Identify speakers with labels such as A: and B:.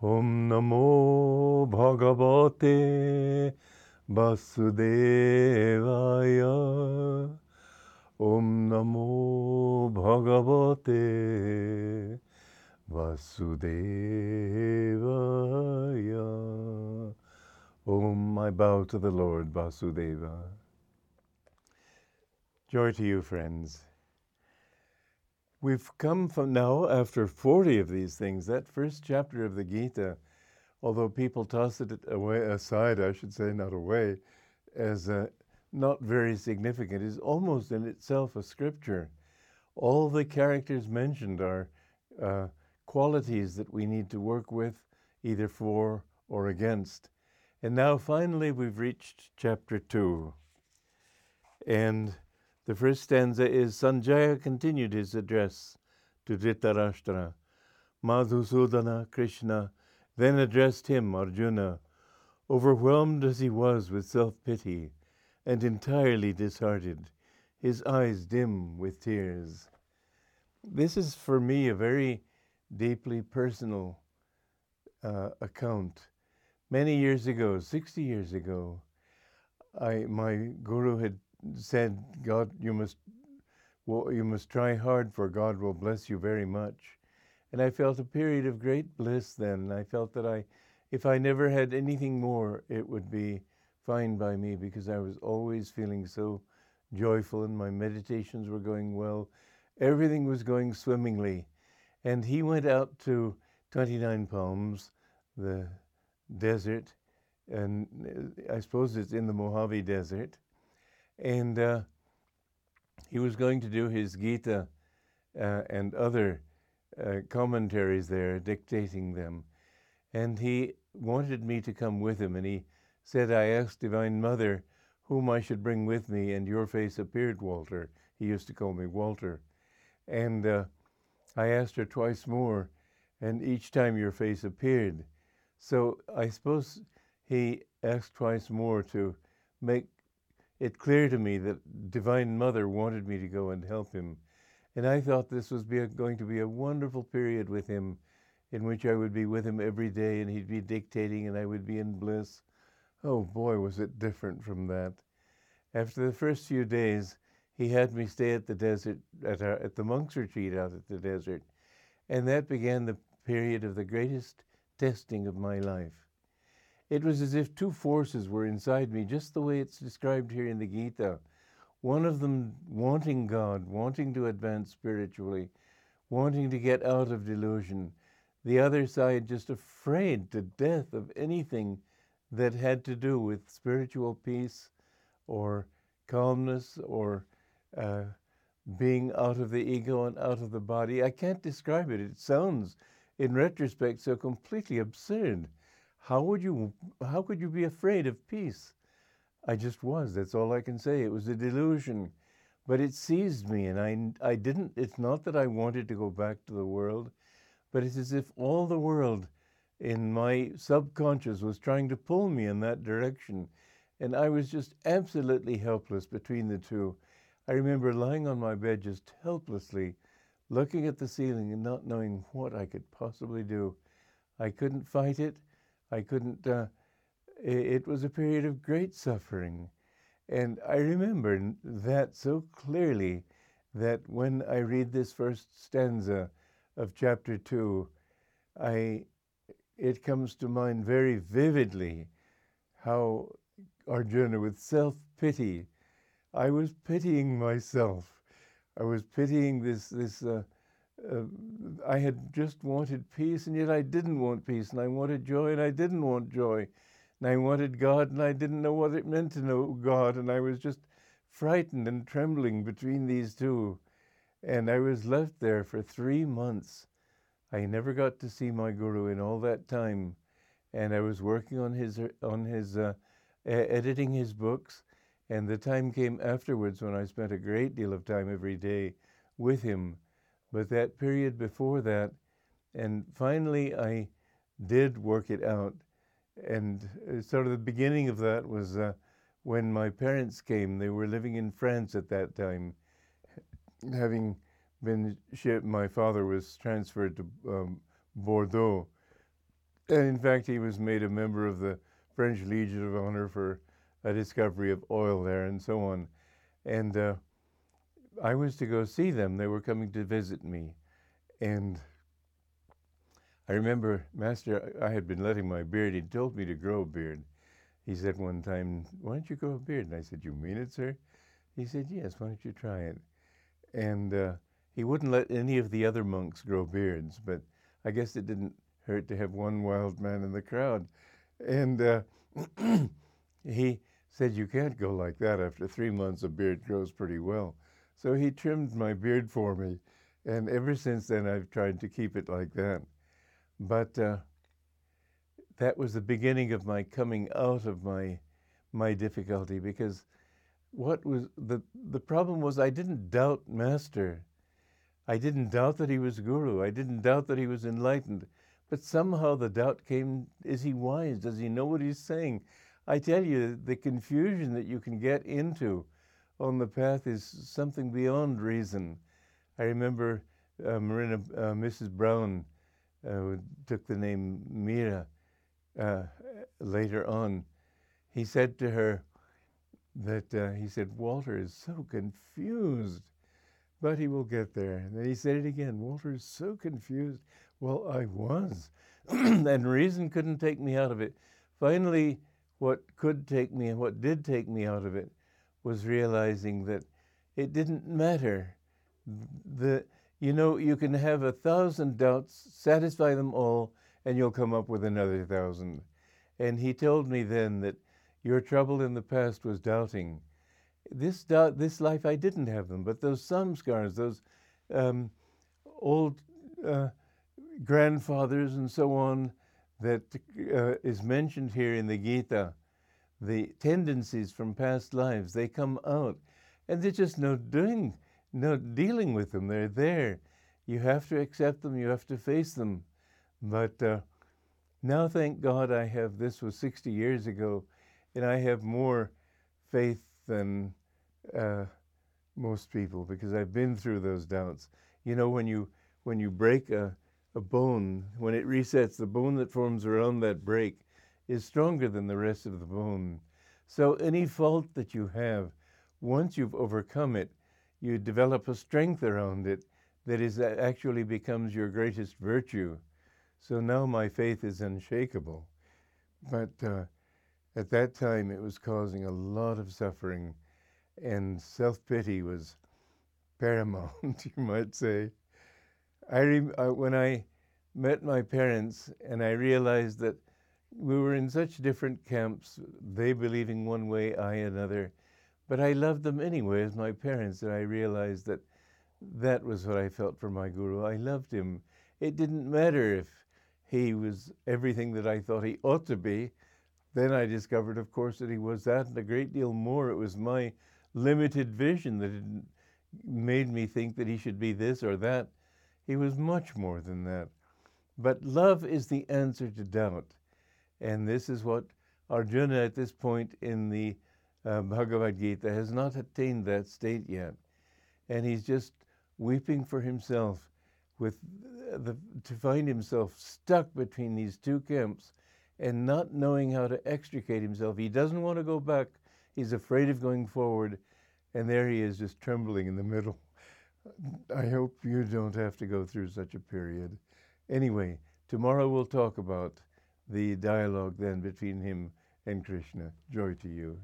A: Om Namo Bhagavate Vasudevaya. Om Namo Bhagavate Vasudevaya. Om, I bow to the Lord Vasudeva. Joy to you, friends. We've come from now after 40 of these things. That first chapter of the Gita, although people toss it away aside, I should say, not away, as not very significant, is almost in itself a scripture. All the characters mentioned are uh, qualities that we need to work with, either for or against. And now finally we've reached chapter 2. And the first stanza is Sanjaya continued his address to Dhritarashtra. Madhusudana Krishna then addressed him, Arjuna, overwhelmed as he was with self pity and entirely disheartened, his eyes dim with tears. This is for me a very deeply personal uh, account. Many years ago, 60 years ago, I, my guru had said, God, you must, well, you must try hard, for God will bless you very much. And I felt a period of great bliss then. I felt that I, if I never had anything more, it would be fine by me because I was always feeling so joyful and my meditations were going well. Everything was going swimmingly. And he went out to 29 Palms, the desert, and uh, I suppose it's in the Mojave Desert and uh, he was going to do his Gita uh, and other uh, commentaries there, dictating them. And he wanted me to come with him. And he said, I asked Divine Mother whom I should bring with me, and your face appeared, Walter. He used to call me Walter. And uh, I asked her twice more, and each time your face appeared. So I suppose he asked twice more to make it clear to me that Divine Mother wanted me to go and help him. And I thought this was a, going to be a wonderful period with him in which I would be with him every day and he'd be dictating and I would be in bliss. Oh boy, was it different from that. After the first few days, he had me stay at the desert, at, our, at the monks' retreat out at the desert. And that began the period of the greatest testing of my life. It was as if two forces were inside me, just the way it's described here in the Gita. One of them wanting God, wanting to advance spiritually, wanting to get out of delusion. The other side just afraid to death of anything that had to do with spiritual peace or calmness or uh, being out of the ego and out of the body. I can't describe it. It sounds, in retrospect, so completely absurd. How would you how could you be afraid of peace? I just was. That's all I can say. It was a delusion. But it seized me and I I didn't it's not that I wanted to go back to the world, but it's as if all the world in my subconscious was trying to pull me in that direction. And I was just absolutely helpless between the two. I remember lying on my bed just helplessly, looking at the ceiling and not knowing what I could possibly do. I couldn't fight it. I couldn't, uh, it was a period of great suffering. And I remember that so clearly that when I read this first stanza of chapter two, I, it comes to mind very vividly how Arjuna, with self pity, I was pitying myself. I was pitying this, this uh, uh, I had just wanted peace, and yet I didn't want peace, and I wanted joy, and I didn't want joy, and I wanted God, and I didn't know what it meant to know God, and I was just frightened and trembling between these two. And I was left there for three months. I never got to see my guru in all that time, and I was working on his on his uh, editing his books. And the time came afterwards when I spent a great deal of time every day with him but that period before that, and finally I did work it out. And uh, sort of the beginning of that was uh, when my parents came. They were living in France at that time, having been shipped. My father was transferred to um, Bordeaux, And in fact, he was made a member of the French Legion of Honor for a discovery of oil there and so on. And uh, I was to go see them. They were coming to visit me. And I remember, Master, I had been letting my beard. He told me to grow a beard. He said one time, Why don't you grow a beard? And I said, You mean it, sir? He said, Yes, why don't you try it? And uh, he wouldn't let any of the other monks grow beards, but I guess it didn't hurt to have one wild man in the crowd. And uh, he said, You can't go like that. After three months, a beard grows pretty well. So he trimmed my beard for me. And ever since then, I've tried to keep it like that. But uh, that was the beginning of my coming out of my my difficulty because what was the the problem was I didn't doubt master I didn't doubt that he was guru I didn't doubt that he was enlightened but somehow the doubt came is he wise does he know what he's saying I tell you the confusion that you can get into on the path is something beyond reason I remember uh, Merna uh, Mrs Brown uh, took the name Mira uh, later on, he said to her that uh, he said, Walter is so confused, but he will get there. And then he said it again Walter is so confused. Well, I was. and reason couldn't take me out of it. Finally, what could take me and what did take me out of it was realizing that it didn't matter. The, you know, you can have a thousand doubts, satisfy them all, and you'll come up with another thousand. And he told me then that your trouble in the past was doubting. This doubt, this life, I didn't have them, but those samskars, those um, old uh, grandfathers and so on, that uh, is mentioned here in the Gita, the tendencies from past lives, they come out, and there's just no doing, no dealing with them. They're there. You have to accept them. You have to face them. But uh, now, thank God, I have this was 60 years ago, and I have more faith than uh, most people because I've been through those doubts. You know, when you when you break a, a bone, when it resets, the bone that forms around that break is stronger than the rest of the bone. So any fault that you have, once you've overcome it, you develop a strength around it that is that actually becomes your greatest virtue. So now my faith is unshakable. But uh, at that time, it was causing a lot of suffering, and self pity was paramount, you might say. I re- uh, when I met my parents and I realized that we were in such different camps, they believing one way, I another, but I loved them anyway as my parents, and I realized that that was what I felt for my guru. I loved him. It didn't matter if he was everything that I thought he ought to be. Then I discovered, of course, that he was that and a great deal more. It was my limited vision that made me think that he should be this or that. He was much more than that. But love is the answer to doubt. And this is what Arjuna at this point in the uh, Bhagavad Gita has not attained that state yet. And he's just weeping for himself with the, to find himself stuck between these two camps and not knowing how to extricate himself. He doesn't want to go back. He's afraid of going forward. And there he is, just trembling in the middle. I hope you don't have to go through such a period. Anyway, tomorrow we'll talk about the dialogue then between him and Krishna. Joy to you.